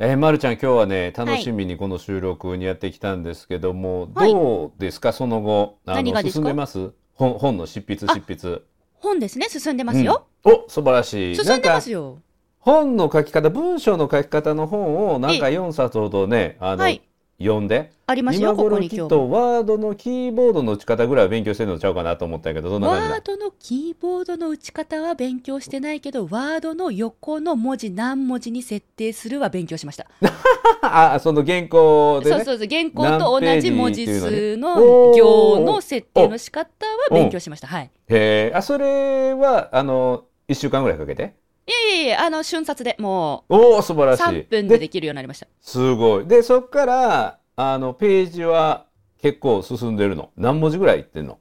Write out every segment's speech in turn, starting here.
えー、まるちゃん今日はね楽しみにこの収録にやってきたんですけども、はい。どうですか？その後あの進んでます？本本の執筆執筆。本ですね、進んでますよ。うん。お素晴らしい。進んでまなんかすよ。本の書き方文章の書き方の本をなんかえ4冊ほどねあの、はい読んで。ありますよ、ここに今日ワードのキーボードの打ち方ぐらいは勉強してるのちゃうかなと思ったけどどんなワ感じだ。ードのキーボードの打ち方は勉強してないけど、ワードの横の文字何文字に設定するは勉強しました。あその原稿でね。そうそうそう、原稿と同じ文字数の行の設定の仕方は勉強しました。はい。へえあそれはあの1週間ぐらいかけて？いやいやいや、あの、瞬殺でもおお素晴うらしい。3分でできるようになりました。すごい。でそっからあのページは結構進んでるの。何文字ぐらいいってんの？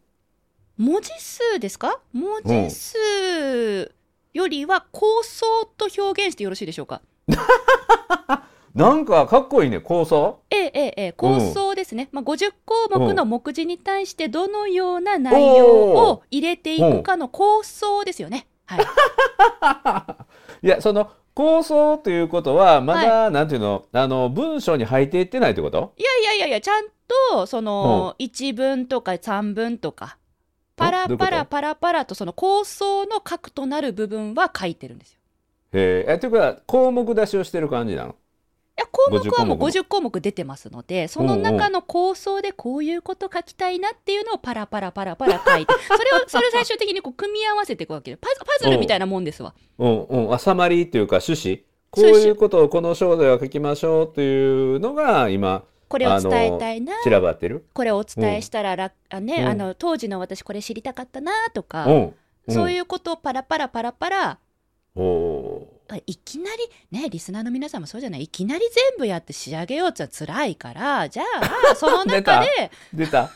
文字数ですか？文字数よりは構想と表現してよろしいでしょうか？なんかかっこいいね構想。ええええええ構想ですね、まあ、50項目の目次に対してどのような内容を入れていくかの構想ですよね。はい、いやその構想ということはまだ、なんていうの？あの文章に入っていってないってこと？いやいやいやいやちゃんとその1文とか3文とかパラパラパラパラとその構想の核となる部分は書いてるんですよ。へええというか項目出しをしてる感じなの？いや項目はもう50 50項目出てますのでその中の構想でこういうこと書きたいなっていうのをパラパラパラパラ書いて それをそれを最終的にこう組み合わせていくわけでパズパズルみたいなもんですわ。うん。うん。あサマリーっていうか趣旨。こういうことをこの章では書きましょうというのが今これを伝えたいな。散らばってる。これをお伝えしたら楽、あね、うん。あの当時の私これ知りたかったなとか、うん。そういうことをパラパラパラパラいきなりねリスナーの皆さんもそうじゃない？いきなり全部やって仕上げようってのは辛いからじゃあ その中でー出た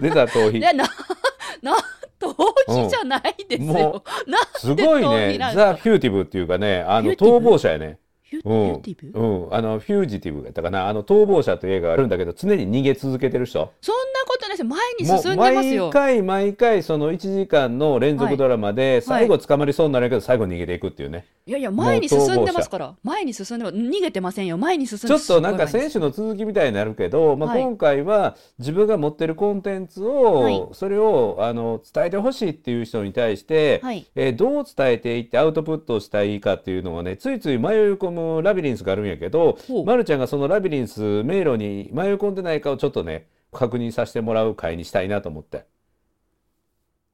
出た逃避。いやな な逃避じゃないですもよ。なすごい逃ね。ザ・ Fugitive っていうかねあの逃亡者やねうん Fugitive、うん、あの Fugitive やったかな。あの逃亡者という映画があるんだけど常に逃げ続けてる人。そんなことないです。よ前に進んでます毎よ。回毎回その1時間の連続ドラマで最後捕まりそうになるけど最後逃げていくっていうね。いやいや前に進んでますから。前に進んで逃げてませんよ。前に進んでちょっとなんか選手の続きみたいになるけど、まあ、はい。今回は自分が持ってるコンテンツを、はい。それをあの伝えてほしいっていう人に対して、はい。えーどう伝えていってアウトプットをしたらいいかっていうのがねついつい迷い込むラビリンスがあるんやけどまるちゃんがそのラビリンス迷路に迷い込んでないかをちょっとね確認させてもらう会にしたいなと思って。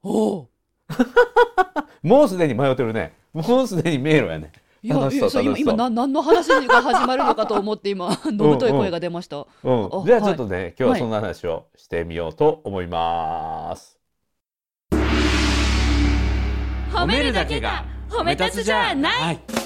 おう。もうすでに迷ってるね。もうすでに迷路やね。いや今今な何の話が始まるのかと思って今 のぶとい声が出ました。うんあ、じゃあちょっとね、今日ははいそんな話をしてみようと思います。褒めるだけが褒め立つじゃない。い。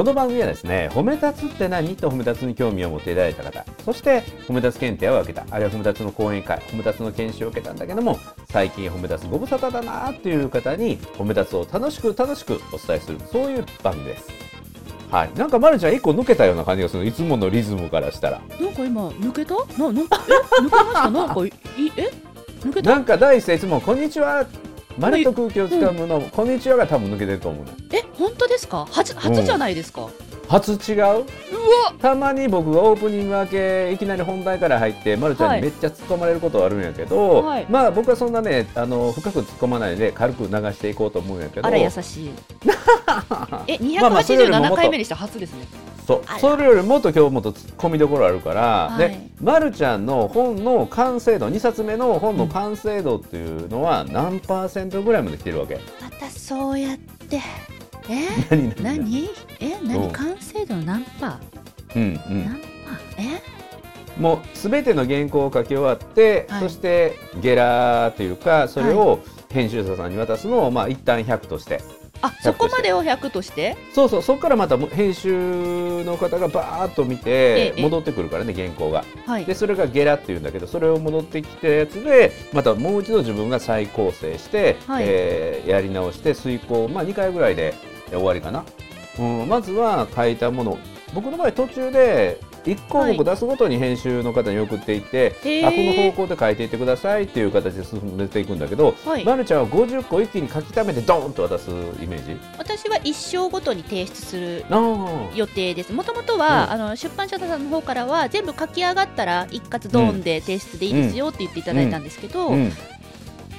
この番組はですね、褒め立つって何？と褒め立つに興味を持っていただいた方、そして褒め立つ検定を受けた、あるいは褒め立つの講演会、褒め立つの研修を受けたんだけども、最近褒め立つご無沙汰だなっていう方に、褒め立つを楽しく楽しくお伝えする、そういう番組です。はい。なんかまるちゃん一個抜けたような感じがする。いつものリズムからしたら。なんか今抜けた？ななんかえ？抜けました？なんかいいえ？抜けた？なんか第一声いつも「こんにちは」まるっと空気をつかむの「こんにちは」が多分抜けてると思うの。え本当ですか？初初じゃないですか、初違う？うわ！たまに僕がオープニング明けいきなり本題から入ってまるちゃんはい。にめっちゃ突っ込まれることはあるんやけど、はい。まあ僕はそんなねあの深く突っ込まないで軽く流していこうと思うんやけど。あら優しい。えまあまあそれよりももっ287と回目にして初ですね。そうあら。それよりもっと今日もっと突っ込みどころあるから、はい。でまるちゃんの本の完成度2冊目の本の完成度っていうのは何パーセントぐらいまで来てるわけ？またそうやって。え？何何何？え？何、うん。完成度の何パうんうん。ー何パー？え？もうすべての原稿を書き終わって、はい。そしてゲラーというかそれを編集者さんに渡すのをまあ一旦100としてあそこまでを100として？そうそうそこからまた編集の方がバーッと見てええ戻ってくるからね原稿が。はい。でそれがゲラっていうんだけどそれを戻ってきたやつでまたもう一度自分が再構成して、はい。えーやり直して遂行まあ2回ぐらいで終わりかな、うん、まずは書いたもの。僕の場合途中で1項目出すごとに編集の方に送っていって、へー。あこの方向で書いていってくださいっていう形で進めていくんだけど、はい。まるちゃんは50個一気に書き溜めてドーンと渡すイメージ？私は一章ごとに提出する予定です。もともとは、うん。あの出版社さんの方からは全部書き上がったら一括ドーンで提出でいいですよって言っていただいたんですけど、うん。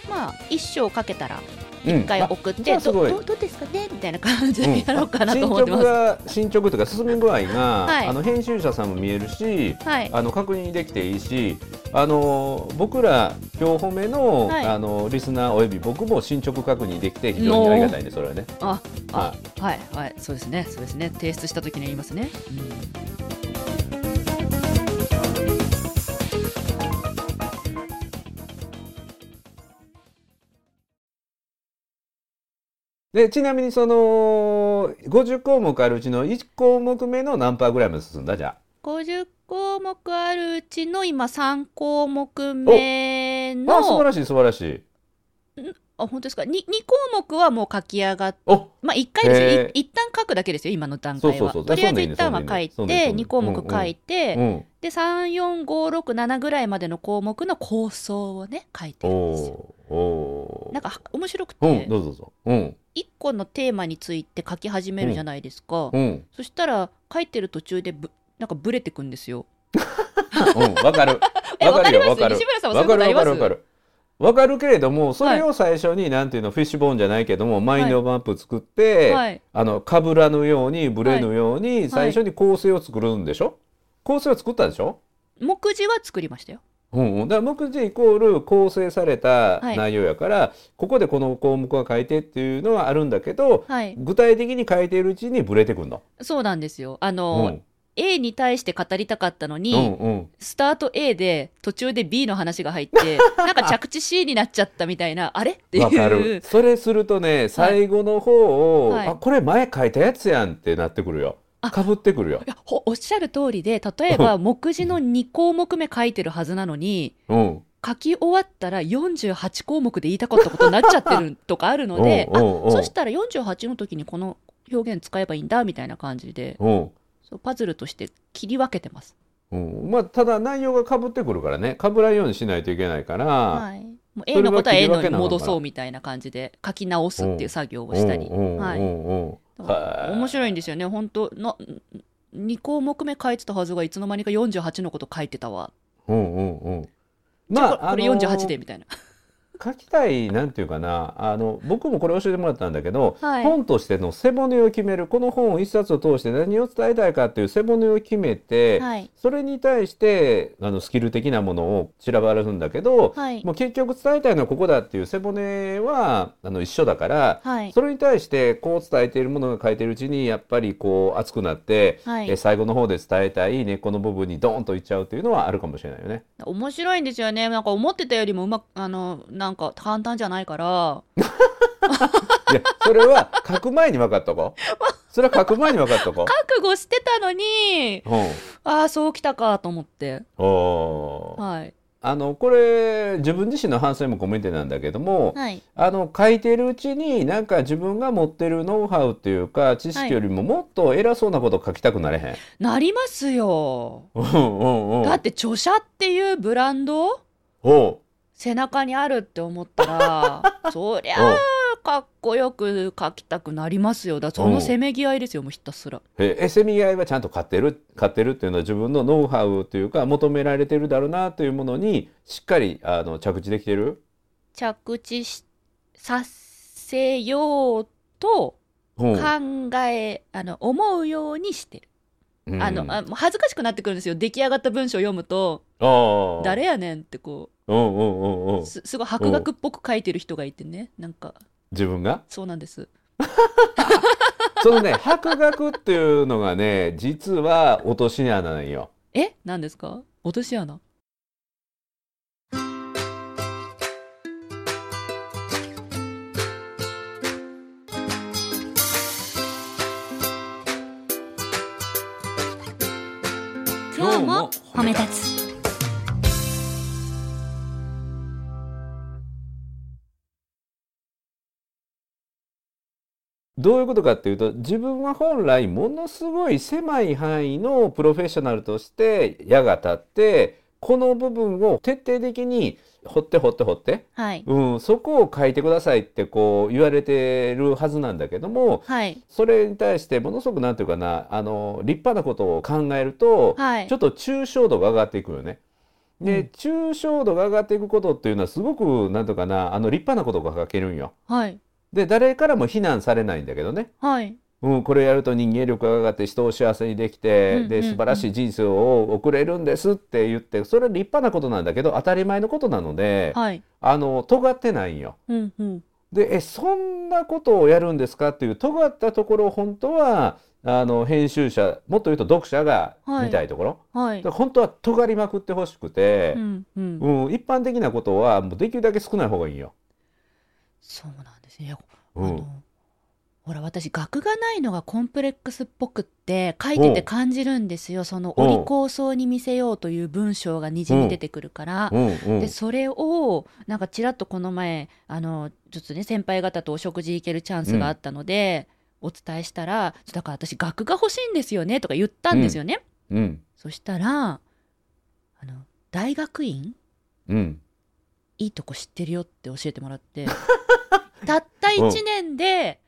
まあ一章書けたらうん一回送って、どじゃあすごい。どどうですかね？みたいな感じうんでやろうかなと思ってます。進捗が進捗というか進み具合が、はい。あの編集者さんも見えるしはい、あの確認できていいしあの僕ら今日褒めの,、はい。あのリスナーおよび僕も進捗確認できて非常にありがたいね。それはね。ああははいはい。そうですね。そうですね。提出した時に言いますね。でちなみにその50項目あるうちの1項目目の何パーぐらいまで進んだ？じゃ50項目あるうちの今3項目目ああ素晴のらしい素晴らしい。あ本当ですか？2, 2項目はもう書き上がっおまあ1回ですよ。一旦書くだけですよ今の段階は。そうそうそう。とりあえず一旦は書いてね。そんでいい2項目書いて、うん、で34567ぐらいまでの項目の構想をね書いておるんですよ。なんか面白くうんてどうぞどうぞ。うん1個のテーマについて書き始めるじゃないですか、うん。そしたら書いてる途中でぶなんかブレてくんですよ。うん。わかる。えわかるよ。わわかる。わかるわかるわかる。わかるけれどもそれを最初に、なんていうのフィッシュボーンじゃないけどもマインドマップ作って、はい。あのかぶらぬようにブレぬように、最初に構成を作るんでしょ？構成を作ったでしょ？目次は作りましたようんうん、だから目次イコール構成されたはい。内容やから、ここでこの項目は書いてっていうのはあるんだけどはい。具体的に書いているうちにブレてくるの。そうなんですよ。あうの、ん。A に対して語りたかったのに、うんうん。スタート A で途中で B の話が入って なんか着地 C になっちゃったみたいなあれ？っていう。わかる。それするとね最後の方を、はい。あこれ前書いたやつやんってなってくるよ。あかぶってくるよい。やほおっしゃる通りで例えば目次の2項目目書いてるはずなのにうん。書き終わったら48項目で言いたかったことになっちゃってるとかあるのであそしたら48の時にこの表現使えばいいんだみたいな感じでうん。そうパズルとして切り分けてます。うん、まあただ内容がかぶってくるからね。かぶらんようにしないといけないから、はい、もう A のことは A のに戻そうみたいな感じで書き直すっていう作業をしたり、はい、面白いんですよね。本当な2項目目書いてたはずがいつの間にか48のこと書いてたわ、うんうんうあこれこれの48でみたいな、書きたいなんていうかなあの僕もこれ教えてもらったんだけど、はい。本としての背骨を決めるこの本を一冊を通して何を伝えたいかっていう背骨を決めて、はい。それに対してあのスキル的なものを散らばるんだけど、はい。もう結局伝えたいのはここだっていう背骨はあの一緒だから、はい。それに対してこう伝えているものが書いてるうちにやっぱりこう熱くなって、はい。え最後の方で伝えたい根っこの部分にドーンといっちゃうっていうのはあるかもしれないよね。面白いんですよね。なんか思ってたよりもうまくあのなんか簡単じゃないから。いやそれは書く前に分かっとこう。それは書く前に分かっとこ覚悟してたのに。う。うん。ああそうきたかと思って。はい。あのこれ自分自身の反省も込めてなんだけども、はい。あの書いてるうちになんか自分が持ってるノウハウっていうか知識よりももっと偉そうなことを書きたくなれへん。なりますよ。うんうんうん。だって著者っていうブランド？おう背中にあるって思ったら そりゃあかっこよく書きたくなりますよ。だそのせめぎ合いですよもうひたすら。ええせみ合いはちゃんと買ってる？買ってるっていうのは自分のノウハウというか求められてるだろうなというものにしっかりあの着地できてる？着地しさせようとう。ん考えあの思うようにしてる、うん。あのあ恥ずかしくなってくるんですよ。出来上がった文章を読むと。誰やねんってこううんうんうんうん。すすごい博学っぽく書いてる人がいてねなんか。自分が？そうなんです。そのね博学っていうのがね実は落とし穴なんよ。え？何ですか？落とし穴？今日も褒め立つ。どういうことかっていうと自分は本来ものすごい狭い範囲のプロフェッショナルとして矢が立ってこの部分を徹底的に掘って掘って掘って、はい。うん、そこを書いてくださいってこう言われてるはずなんだけどもはい。それに対してものすごくなんていうかなあの立派なことを考えると、はい。ちょっと抽象度が上がっていくよね。で、うん。抽象度が上がっていくことっていうのはすごくなんとかなあの立派なことが書けるんよ。はいで誰からも非難されないんだけどね。はい。うん、これやると人間力が上がって人を幸せにできて、うんうんうん。で素晴らしい人生を送れるんですって言ってそれは立派なことなんだけど当たり前のことなので、はい。あの尖ってないんよ。うんうん。でえそんなことをやるんですかっていう尖ったところを本当はあの編集者もっと言うと読者がはい。見たいところ、はい。で本当は尖りまくってほしくてう、んうん。うん一般的なことはもうできるだけ少ない方がいいんよ。そうなんですね。ほら私学がないのがコンプレックスっぽくって書いてて感じるんですよ。そのうん。お利口そうに見せようという文章がにじみ出てくるから。でそれをなんかちらっとこの前あのちょっとね先輩方とお食事行けるチャンスがあったので、お伝えしたら「だから私学が欲しいんですよね」とか言ったんですよね。うん。そしたらあの大学院？うん。いいとこ知ってるよって教えてもらって たった1年で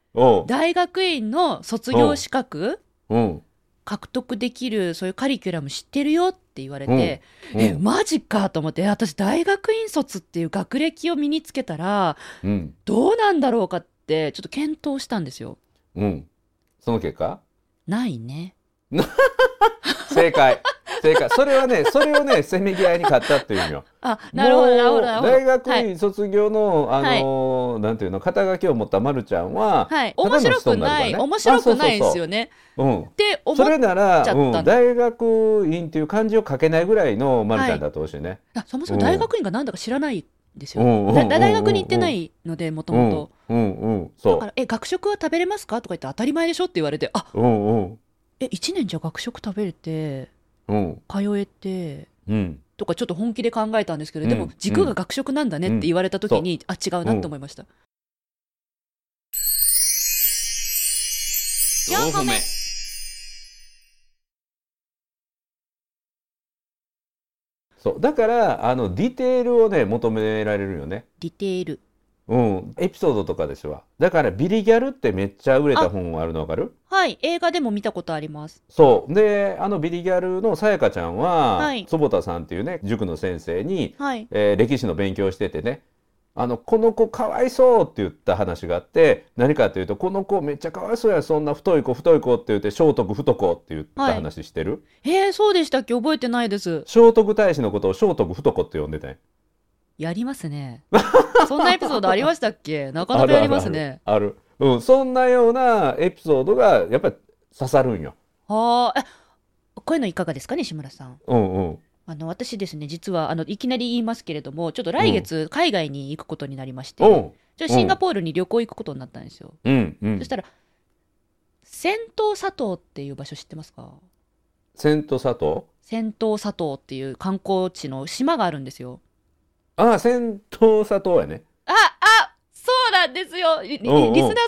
大学院の卒業資格うん。獲得できるそういうカリキュラム知ってるよって言われて、うん。えマジかと思って私大学院卒っていう学歴を身につけたらうん。どうなんだろうかってちょっと検討したんですよ。うん。その結果？ないね 正解。正解。それはねそれをねせめぎ合いに勝ったっていうんよ。あなるほどなるほど大学はい、院卒業の、あのーなんていうの肩書きを持ったまるちゃんは、はい、面白くない、ね。面白くないんですよね。うん、って思っそれなら、うん、大学院っていう漢字を書けないぐらいのまるちゃんだってほしいね。あそもそも大学院がなんだか知らないんですよ、うん。うん。だ大学に行ってないのでもともとうん。うん。そだから「え学食は食べれますか?」とか言って当たり前でしょって言われてあう。うん。うんえ1年じゃ学食食べれてう。ん通えてうん。とかちょっと本気で考えたんですけど、うん。でも軸が学食なんだねって言われた時に、あ違うなって思いました、4個目。そう。だからあのディテールをね求められるよね。ディテールうん、エピソードとかですわ。だからビリギャルってめっちゃ売れた本あるのわかる？はい。映画でも見たことあります。そう。であのビリギャルのさやかちゃんは、はい。坪田さんっていうね塾の先生に、はい。えー歴史の勉強をしててね。あのこの子かわいそうって言った話があって何かっていうとこの子めっちゃかわいそうやそんな太い子太い子って言って聖徳太子って言った話してる、えー、そうでしたっけ？覚えてないです。聖徳太子のことを聖徳太子って呼んでたんややりますね。そんなエピソードありましたっけ？なかなかやりますね。あるうん、そんなようなエピソードがやっぱり刺さるんよ。はあ。えこういうのいかがですか？西村さん。うんうん。あの私ですね実はあのいきなり言いますけれどもちょっと来月海外に行くことになりまして、おうじゃあシンガポールに旅行行くことになったんですよ、うん。うん。そしたら仙洞佐藤っていう場所知ってますか？セント佐藤仙洞佐藤っていう観光地の島があるんですよああセント佐藤やね。ああそうなんですよリスナー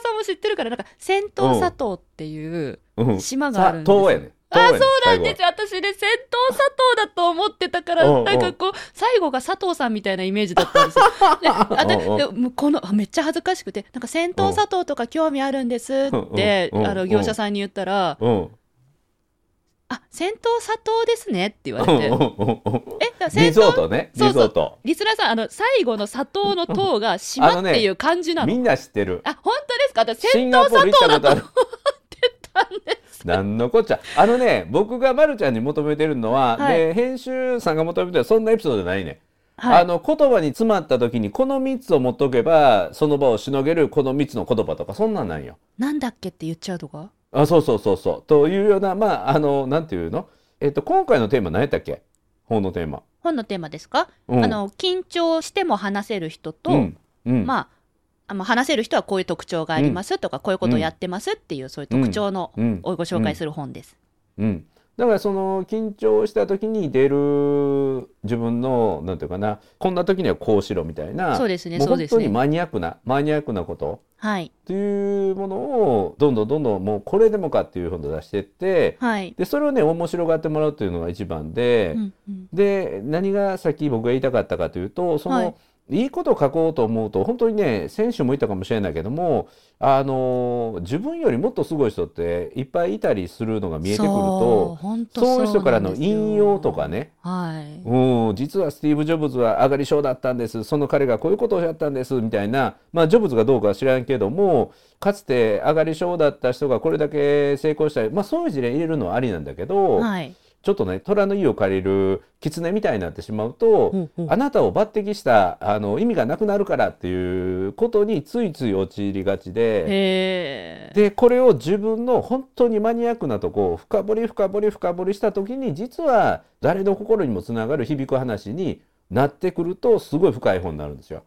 さんも知ってるからなんか仙洞佐藤っていううん、島があるんですよやね。あ、そうなんですよ。私ね、戦闘佐藤だと思ってたから、おうおうなんかこう、最後が佐藤さんみたいなイメージだったんですよ。で、あでこの、あめっちゃ恥ずかしくて、なんか戦闘佐藤とか興味あるんですって、あの、業者さんに言ったら、うん。あ、戦闘佐藤ですねって言われて、え、戦リゾー闘、トね。そうそうリゾート。リスナーさん、あの、最後の佐藤の塔が島っていう漢字なの。みんな知ってる。あ、本当ですか？私、シ戦闘佐ンガポール行藤だと思ったことある。ったんです。なんのこっちゃ。あのね、僕がまるちゃんに求めてるのは、はいで編集さんが求めてるそんなエピソードないね。はい。あの言葉に詰まった時にこの3つを持っとけばその場をしのげるこの3つの言葉とかそんなんなんよ。なんだっけって言っちゃうとか？あそうそうそうそう。というようなまああのなんていうの？えっと今回のテーマ何やったっけ？本のテーマ。本のテーマですか、うん。あの緊張しても話せる人と、うん。うん、まああまあ話せる人はこういう特徴がありますとか、こういうことをやってますっていうそういう特徴の、うん。をご紹介する本です。うん、だからその緊張した時に出る自分のなんていうかなこんな時にはこうしろみたいなそうですねもうそうですね。本当にマニアックなマニアックなこと。はい。っていうものをどんどんどんどんもうこれでもかっていうふうに出していってはい、でそれをね面白がってもらうっていうのが一番で、うんうん。で何がさっき僕が言いたかったかというとその、はいい、いことを書こうと思うと本当にね先週も言ったかもしれないけどもあの自分よりもっとすごい人っていっぱいいたりするのが見えてくるそうとそういう人からの引用とかね。はい。うん、実はスティーブ・ジョブズは上がり症だったんです。その彼がこういうことをやったんです。みたいな、まあ、ジョブズがどうかは知らんけどもかつて上がり症だった人がこれだけ成功したり、まあ、そういう事例入れるのはありなんだけど、はいちょっとね虎の意を借りる狐みたいになってしまうと、ほうほうあなたを抜擢したあの意味がなくなるからっていうことについつい陥りがちで。でこれを自分の本当にマニアックなとこを深掘り深掘り深掘りした時に実は誰の心にもつながる響く話になってくるとすごい深い本になるんですよ。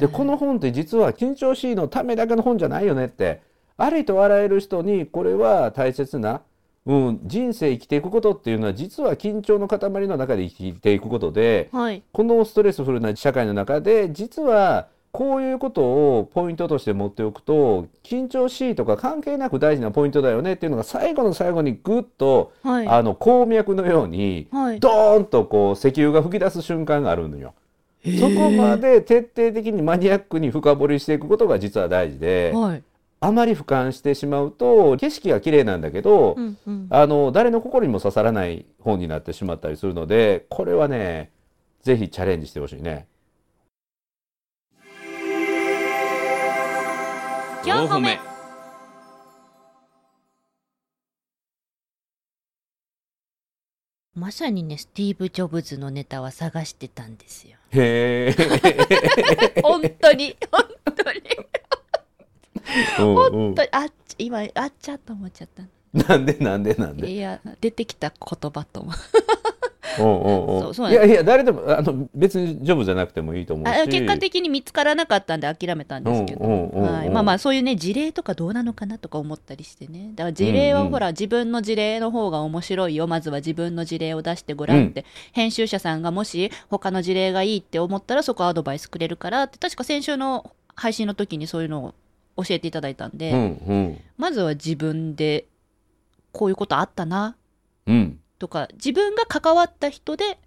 でこの本って実は緊張しいのためだけの本じゃないよねってありとあらゆる人にこれは大切な、うん、人生生きていくことっていうのは実は緊張の塊の中で生きていくことではい。このストレスフルな社会の中で実はこういうことをポイントとして持っておくと緊張しいとか関係なく大事なポイントだよねっていうのが最後の最後にグッと、はい。あの鉱脈のようにはい。ドーンとこう石油が噴き出す瞬間があるのよ。そこまで徹底的にマニアックに深掘りしていくことが実は大事ではいあまり俯瞰してしまうと景色が綺麗なんだけど、うんうんあの誰の心にも刺さらない本になってしまったりするのでこれはねぜひチャレンジしてほしいね。今日褒めまさにねスティーブ・ジョブズのネタは探してたんですよ。へえ。本当に本当に本当にあっ今あっちゃと思っちゃった。なんでなんでなんで？いや出てきた言葉と思うういやいや誰でもあの別にジョブじゃなくてもいいと思うし。あ結果的に見つからなかったんで諦めたんですけど、まあまあそういうね事例とかどうなのかなとか思ったりしてね。だから事例はうんうん。ほら、自分の事例の方が面白いよ。まずは自分の事例を出してごらんって、編集者さんがもし他の事例がいいって思ったらそこアドバイスくれるからって。確か先週の配信の時にそういうのを教えていただいたんで、うんうんまずは自分でこういうことあったなうんとか自分が関わった人で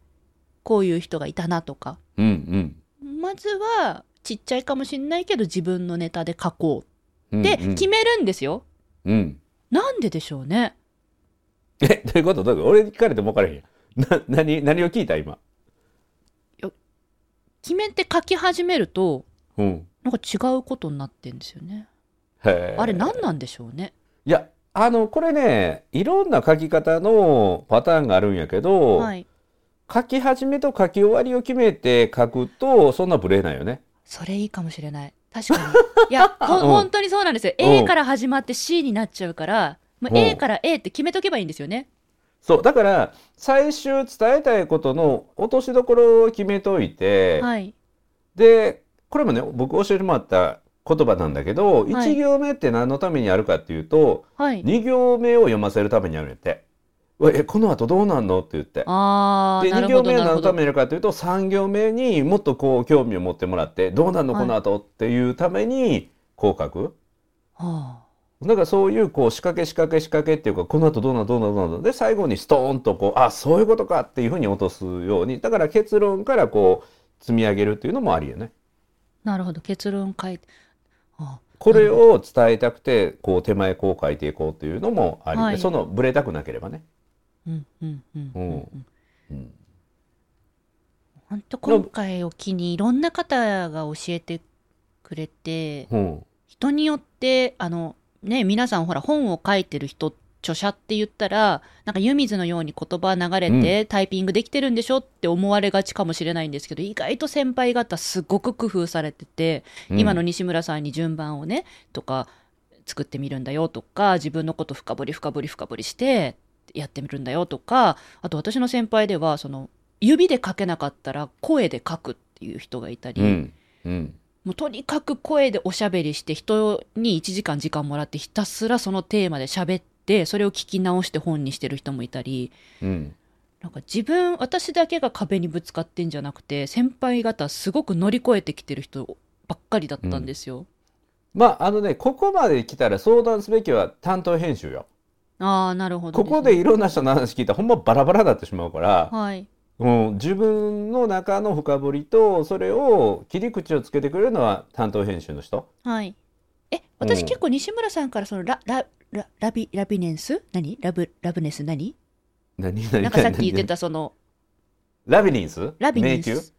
こういう人がいたなとかうんまずはちっちゃいかもしんないけど自分のネタで書こう。うんってうん決めるんですよ。うん。なんででしょうね。えどういうこと？どういうこと？俺に聞かれても分からへんやん。な何何を聞いた今？決めて書き始めるとうん。なんか違うことになってんですよね。あれ何なんでしょうね。いやあのこれねいろんな書き方のパターンがあるんやけど、はい。書き始めと書き終わりを決めて書くとそんなブレないよね。それいいかもしれない。確かに。いや、うん本当にそうなんですよ。うん A から始まって C になっちゃうから、もううん A から A って決めとけばいいんですよね。そうだから最終伝えたいことの落としどころを決めといて、はい。でこれもね僕教えてもらった言葉なんだけど、はい1行目って何のためにあるかっていうとはい。2行目を読ませるためにあるんやって。えこの後どうなんのって言って。であー、な2行目は何のため。にあるかというと3行目にもっとこう興味を持ってもらってどうなんのはいこの後っていうためにこう書く。はだからそういうこう仕掛け仕掛け仕掛けっていうかこの後どうなんどうなんどうなんで最後にストーンとこうあそういうことかっていうふうに落とすようにだから結論からこう積み上げるっていうのもありよね。あなるほど。結論書いて。あこれを伝えたくてこう手前こう書いていこうっていうのもありで、はいそのブレたくなければね。うんうんうんうん本当今回を機にいろんな方が教えてくれて、うん人によってあのね皆さんほら本を書いてる人著者って言ったらなんか湯水のように言葉流れて、タイピングできてるんでしょって思われがちかもしれないんですけど意外と先輩方すごく工夫されてて、うん。今の西村さんに順番をねとか作ってみるんだよとか自分のこと深掘り深掘り深掘りしてやってみるんだよとかあと私の先輩ではその指で書けなかったら声で書くっていう人がいたり、うん。うん。もうとにかく声でおしゃべりして人に1時間時間もらってひたすらそのテーマで喋っってそれを聞き直して本にしてる人もいたりうん。なんか自分私だけが壁にぶつかってんじゃなくて先輩方すごく乗り越えてきてる人ばっかりだったんですよ。まああのねここまで来たら相談すべきは担当編集よ。ああなるほどここでいろんな人の話聞いたらほんまバラバラになってしまうから、はい。うん、自分の中の深掘りとそれを切り口をつけてくれるのは担当編集の人。はい。えうん。私結構西村さんからそのララララビラビネンス？何？ラブラブネス？何？何？何？なんかさっき言って何たその。ラビリンス？ラビリンス？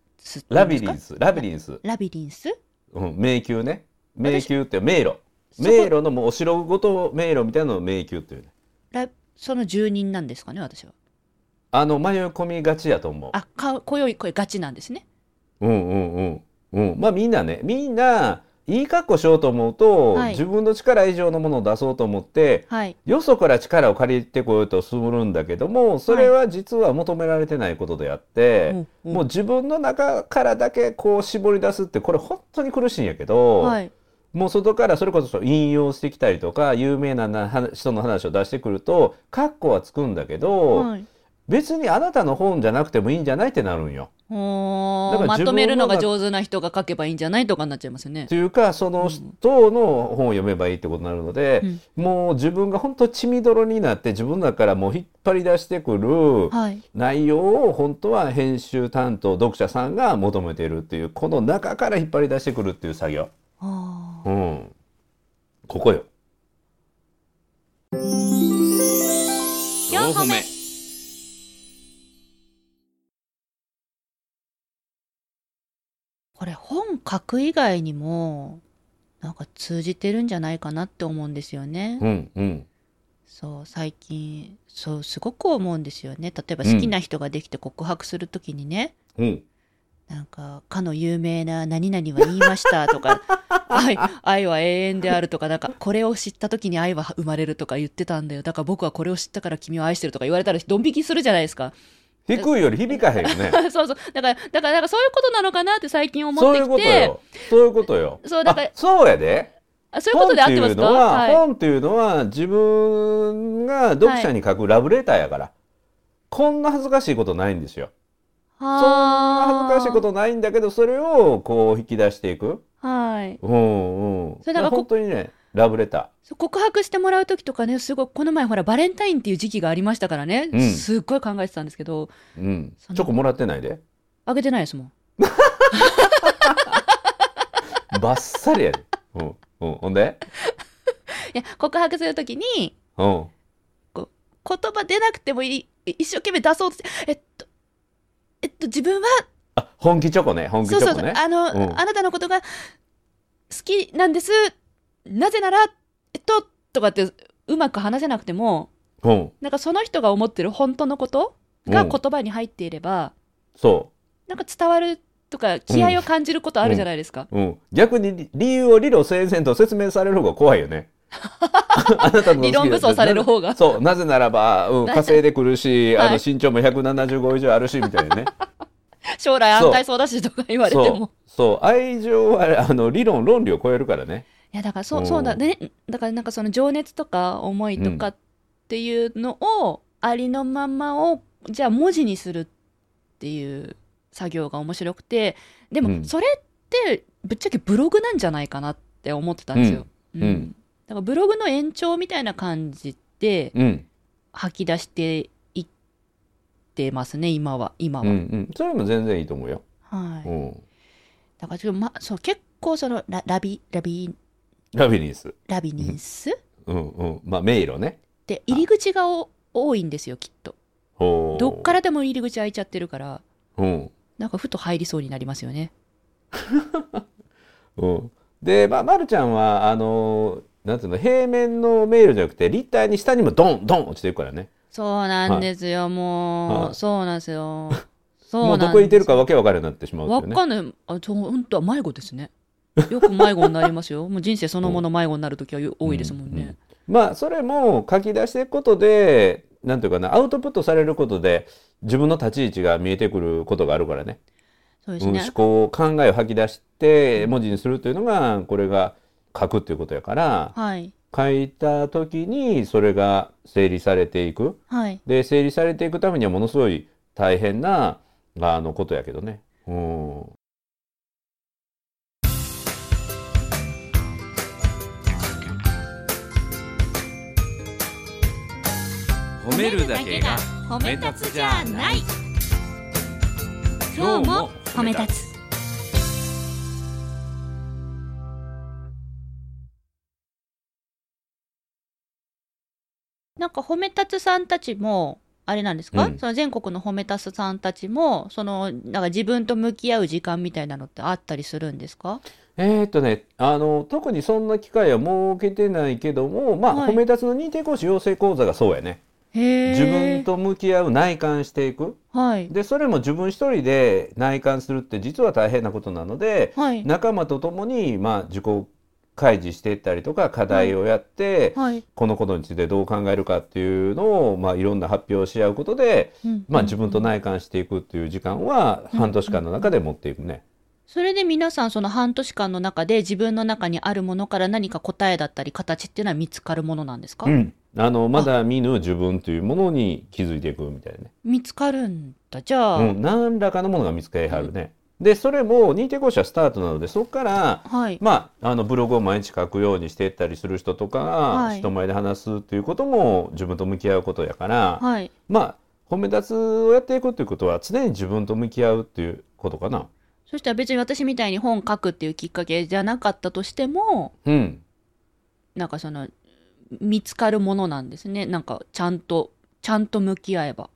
ラビリンス？ラビリンス、ラビリンス？うん、迷宮ね。迷宮って迷路。迷路のもうお城ごと迷路みたいなのを迷宮っていうね。ラその住人なんですかね私は。あの迷い込みがちやと思う。あかこよいこれガチなんですね。うんうんうんうん。まあみんなね。みんないい格好しようと思うと、はい。自分の力以上のものを出そうと思ってはい。よそから力を借りてこようとするんだけどもそれは実は求められてないことであって、うんうん。もう自分の中からだけこう絞り出すってこれ本当に苦しいんやけど、はい。もう外からそれこそ引用してきたりとか有名な人の話を出してくるとカッコはつくんだけど、はい。別にあなたの本じゃなくてもいいんじゃないってなるんよ。まとめるのが上手な人が書けばいいんじゃないとかになっちゃいますよねと。いうかその人の本を読めばいいってことになるので、うんもう自分が本当血みどろになって自分の中からもう引っ張り出してくるはい。内容を本当は編集担当読者さんが求めているっていうこの中から引っ張り出してくるっていう作業。うん、ここよ。4歩目これ本書く以外にもなんか通じてるんじゃないかなって思うんですよね。うんうん。そう最近そうすごく思うんですよね。例えば好きな人ができて告白するときにね、うん。なんかかの有名な何々は言いましたとか 愛愛は永遠であるとかなんかこれを知った時に愛は生まれるとか言ってたんだよ。だから僕はこれを知ったから君を愛してるとか言われたらドン引きするじゃないですか低いより響かへんよね。そうそうだからだからなんかそういうことなのかなって最近思そういうってきてことよ。そういうことよ。そうだからあそうやで。あそういうことで合ってますか？本っていうのは、はい本っていうのは自分が読者に書くラブレターやから、こんな恥ずかしいことないんですよ。そんな恥ずかしいことないんだけどそれをこう引き出していく。はいうんうん。それだからこ本当にねラブレタそう告白してもらう時とかねすごいこの前ほらバレンタインっていう時期がありましたからね、うんすっごい考えてたんですけどー。うん。チョコもらってないで。あげてないですもん バッサリやで。うんうん。ほんで？いや告白する時にうん。言葉出なくてもいい一生懸命出そうとしてえっとえっと自分はあ本気チョコね本気チそうそうョコね。あの、うんあなたのことが好きなんですなぜならえっととかってうまく話せなくてもうん。なんかその人が思ってる本当のことがうん。言葉に入っていれば、そなんか伝わるとか気合を感じることあるじゃないですか、う。うん。逆に理理由を理路整然と説明される方が怖いよね。あなたの理論武装される方が。そう。なぜならば、うん、稼いでくるし、はい。あの身長も175以上あるしみたいなね。将来安泰そうだしとか言われてそう。もそう。愛情はあの理論論理を超えるからね。いやだからそそうだね。だからなんかその情熱とか思いとかっていうのを、ありのままをじゃあ文字にするっていう作業が面白くてでうん。もそれってぶっちゃけブログなんじゃないかなって思ってたんですよ。うん。うん。だからブログの延長みたいな感じでうん。吐き出していってますね今は今は。うんうん。それも全然いいと思うよ、はい、うん、だからちょっとまそう結構そのララビラビラビリンス。ラビニンス？うんうん。まあ迷路ね。って入り口がお多いんですよきっと。ほう。どっからでも入り口開いちゃってるからうん。なんかふと入りそうになりますよね。うん、で、まあ、まるちゃんはあのなんていうの平面の迷路じゃなくて立体に下にもドンドン落ちていくからね。そうなんですよ、もう、はい。そうなんですよ。そうもうどこにいてるかわけわからなくなってしまうわっていうね。かんない。あ、そう本当は迷子ですね。よく迷子になりますよ。もう人生そのもの迷子になる時は多いですもんね。うんうんまあそれも書き出していくことでなんていうかなアウトプットされることで自分の立ち位置が見えてくることがあるからねうん、そうですね思。考考えを吐き出して文字にするというのがこれが書くっていうことやからはい。書いた時にそれが整理されていくはい。で整理されていくためにはものすごい大変なあのことやけどね。うん褒めるだけが褒め立つじゃない。今日も褒め立つ。なんか褒め立つさんたちも、あれなんですか、うん。その全国の褒め立つさんたちも、その、なんか自分と向き合う時間みたいなのってあったりするんですか？えーっとねあの特にそんな機会は設けてないけどもまあ、はい。褒め立つの認定講師養成講座がそうやね。自分。と向き合う内観していくはい。でそれも自分一人で内観するって実は大変なことなのではい。仲間と共にまあ自己開示していったりとか課題をやって、はい。このことについてどう考えるかっていうのを、まあ、いろんな発表をし合うことで、うんまあ、自分と内観していくっていう時間は半年間の中で持っていくね。それで皆さんその半年間の中で自分の中にあるものから何か答えだったり形っていうのは見つかるものなんですか、うん、あのまだ見ぬ自分というものに気づいていくみたいなね、見つかるんだ。じゃあ、うん、何らかのものが見つかりはるね。でそれも認定講師はスタートなのでそこからはい。まあ、あのブログを毎日書くようにしていったりする人とかが、はい人前で話すっていうことも自分と向き合うことやから、はい。まあ褒め立つをやっていくっていうことは常に自分と向き合うっていうことかな。そしたら別に私みたいに本書くっていうきっかけじゃなかったとしても、うん、なんかその、見つかるものなんですね。なんかちゃんと、ちゃんと向き合えば。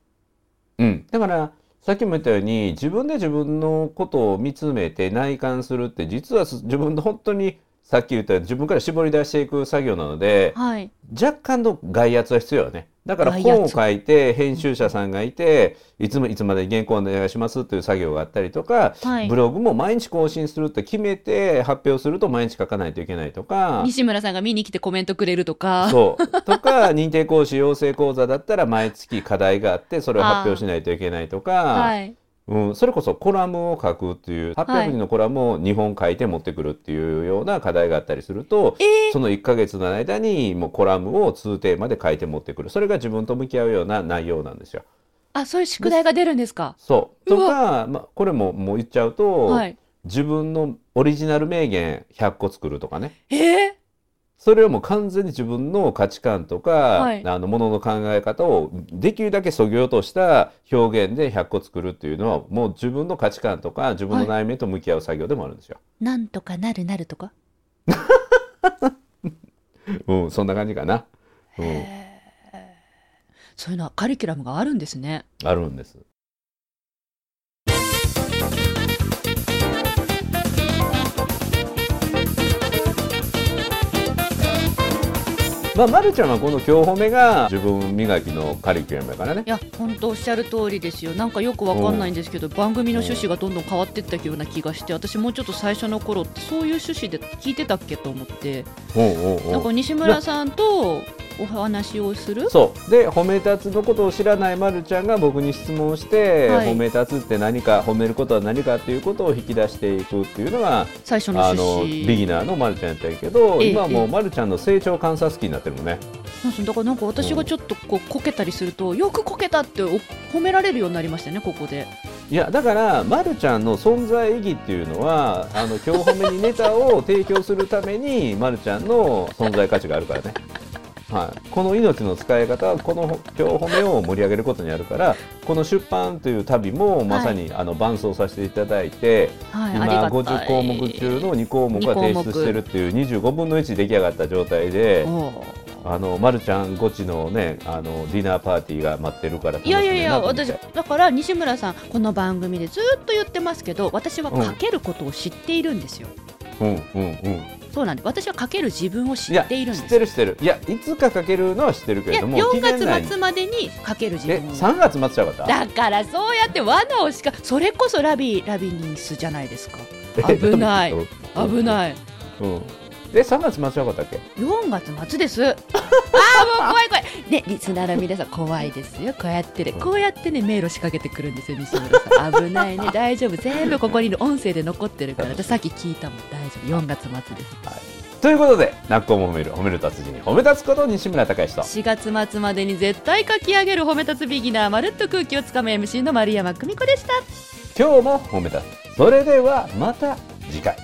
うん、だからさっきも言ったように自分で自分のことを見つめて内観するって実はす自分の本当にさっき言ったように自分から絞り出していく作業なのではい。若干の外圧は必要よね。だから本を書いて編集者さんがいていつもいつまでに原稿お願いしますっていう作業があったりとか、はいブ。ログも毎日更新するって決めて発表すると毎日書かないといけないとか。西村さんが見に来てコメントくれるとか。そうとか 認定講師養成講座だったら毎月課題があってそれを発表しないといけないとか、はい。うん、それこそコラムを書くっていう800人のコラムを2本書いて持ってくるっていうような課題があったりすると、その1ヶ月の間にもうコラムを2テーマで書いて持ってくる。それが自分と向き合うような内容なんですよ。あ、そういう宿題が出るんですか？そう。とうか、まあ、これももう言っちゃうと、はい。自分のオリジナル名言100個作るとかね。えー、それをもう完全に自分の価値観とか、はいあのものの考え方をできるだけそぎ落とした表現で100個作るっていうのはもう自分の価値観とか自分の内面と向き合う作業でもあるんですよ。なんとかなるなるとか？うん、そんな感じかな。うん、そういうのはカリキュラムがあるんですね。あるんです。まあ、まるちゃんはこの今日褒めが自分磨きのカリキュラムやからねい。や、本当おっしゃる通りですよ。なんかよくわかんないんですけど、番組の趣旨がどんどん変わっていったような気がして、私もうちょっと最初の頃ってそういう趣旨で聞いてたっけと思って、なんか西村さんとお話をする？そうで褒め立つのことを知らないまるちゃんが僕に質問して、はい褒め立つって何か褒めることは何かっていうことを引き出していくっていうのが最初のあの。ビギナーのまるちゃんやったんやけど、ええ今はもええうまるちゃんの成長観察期になってるもんね。なんすだからなんか私がちょっとこうこけたりすると、よくこけたってお褒められるようになりましたね、ここで。いやだから、ま、るちゃんの存在意義っていうのはあの今日褒めにネタを提供するためにまるちゃんの存在価値があるからね。はい、この命の使い方はこの今日褒めを盛り上げることにあるからこの出版という旅もまさに、あの伴走させていただいて、はい、今がたい。50項目中の2項目が提出してるっていう25分の1出来上がった状態であの、ま、るちゃんごちのねあのディナーパーティーが待ってるからいやいやいや私だから西村さんこの番組でずっと言ってますけど私は書けることを知っているんですよ、うんうんうんそうなんで私は書ける自分を知っているんです。知ってる知ってる。いやいつか書けるのは知ってるけれども4期限内に。月末までに書ける自え分を。3月末ちゃうかった？だからそうやって罠をしかそれこそラビラビニンスじゃないですか。え危ない。うん危ない。うんえ3月末ちゃうかったっけ？4月末です。ああもう怖い怖い。ねリスナーの皆さん怖いですよ。こうやってねこうやってね迷路仕掛けてくるんですよ西村さん。危ないね。大丈夫。全部ここにいる音声で残ってるから。私さっき聞いたもん。大丈夫。4月末です。はい。ということでなっこも褒める。褒める達人に。褒め立つこと西村孝之と。4月末までに絶対書き上げる。褒め立つビギナーまるっと空気をつかむ MC の丸山久美子でした。今日も褒め立つ。それではまた次回